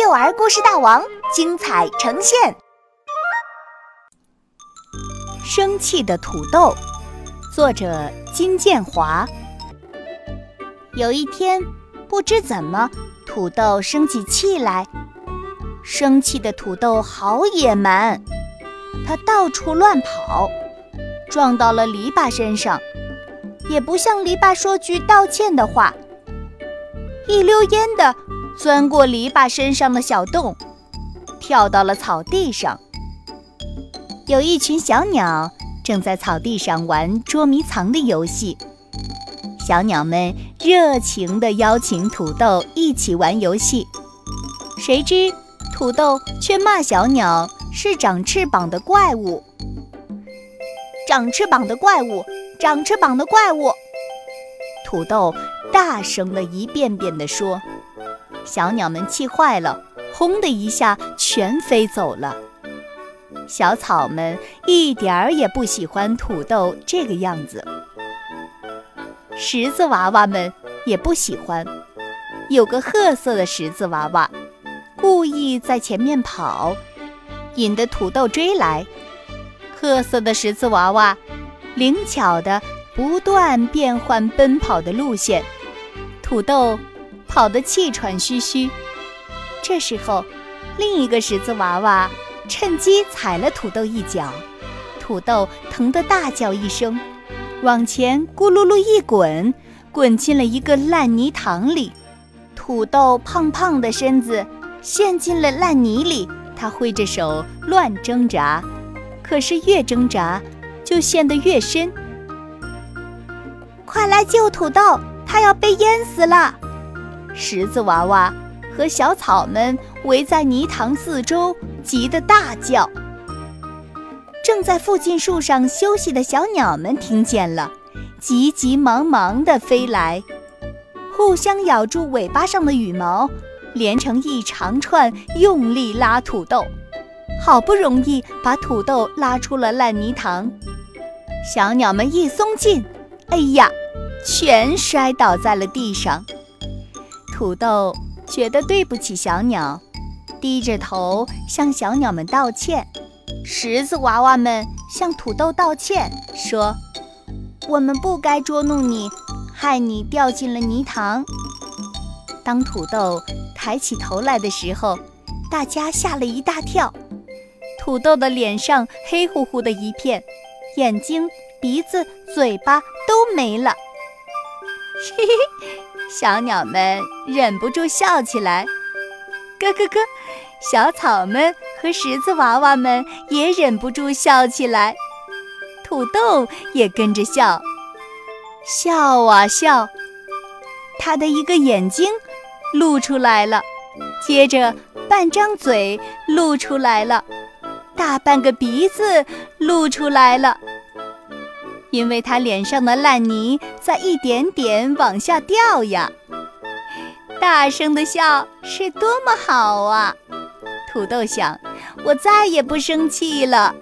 幼儿故事大王精彩呈现。生气的土豆，作者金建华。有一天，不知怎么，土豆生起气来。生气的土豆好野蛮，它到处乱跑，撞到了篱笆身上，也不向篱笆说句道歉的话，一溜烟的。钻过篱笆身上的小洞，跳到了草地上。有一群小鸟正在草地上玩捉迷藏的游戏。小鸟们热情地邀请土豆一起玩游戏，谁知土豆却骂小鸟是长翅膀的怪物。长翅膀的怪物，长翅膀的怪物！土豆大声地一遍遍地说。小鸟们气坏了，轰的一下全飞走了。小草们一点儿也不喜欢土豆这个样子，十字娃娃们也不喜欢。有个褐色的十字娃娃，故意在前面跑，引得土豆追来。褐色的十字娃娃灵巧地不断变换奔跑的路线，土豆。跑得气喘吁吁，这时候，另一个十字娃娃趁机踩了土豆一脚，土豆疼得大叫一声，往前咕噜噜一滚，滚进了一个烂泥塘里。土豆胖胖的身子陷进了烂泥里，他挥着手乱挣扎，可是越挣扎就陷得越深。快来救土豆，他要被淹死了！十字娃娃和小草们围在泥塘四周，急得大叫。正在附近树上休息的小鸟们听见了，急急忙忙地飞来，互相咬住尾巴上的羽毛，连成一长串，用力拉土豆。好不容易把土豆拉出了烂泥塘，小鸟们一松劲，哎呀，全摔倒在了地上。土豆觉得对不起小鸟，低着头向小鸟们道歉。石子娃娃们向土豆道歉，说：“我们不该捉弄你，害你掉进了泥塘。”当土豆抬起头来的时候，大家吓了一大跳。土豆的脸上黑乎乎的一片，眼睛、鼻子、嘴巴都没了。嘿嘿。小鸟们忍不住笑起来，咯咯咯！小草们和石子娃娃们也忍不住笑起来，土豆也跟着笑，笑啊笑。它的一个眼睛露出来了，接着半张嘴露出来了，大半个鼻子露出来了。因为他脸上的烂泥在一点点往下掉呀，大声的笑是多么好啊！土豆想，我再也不生气了。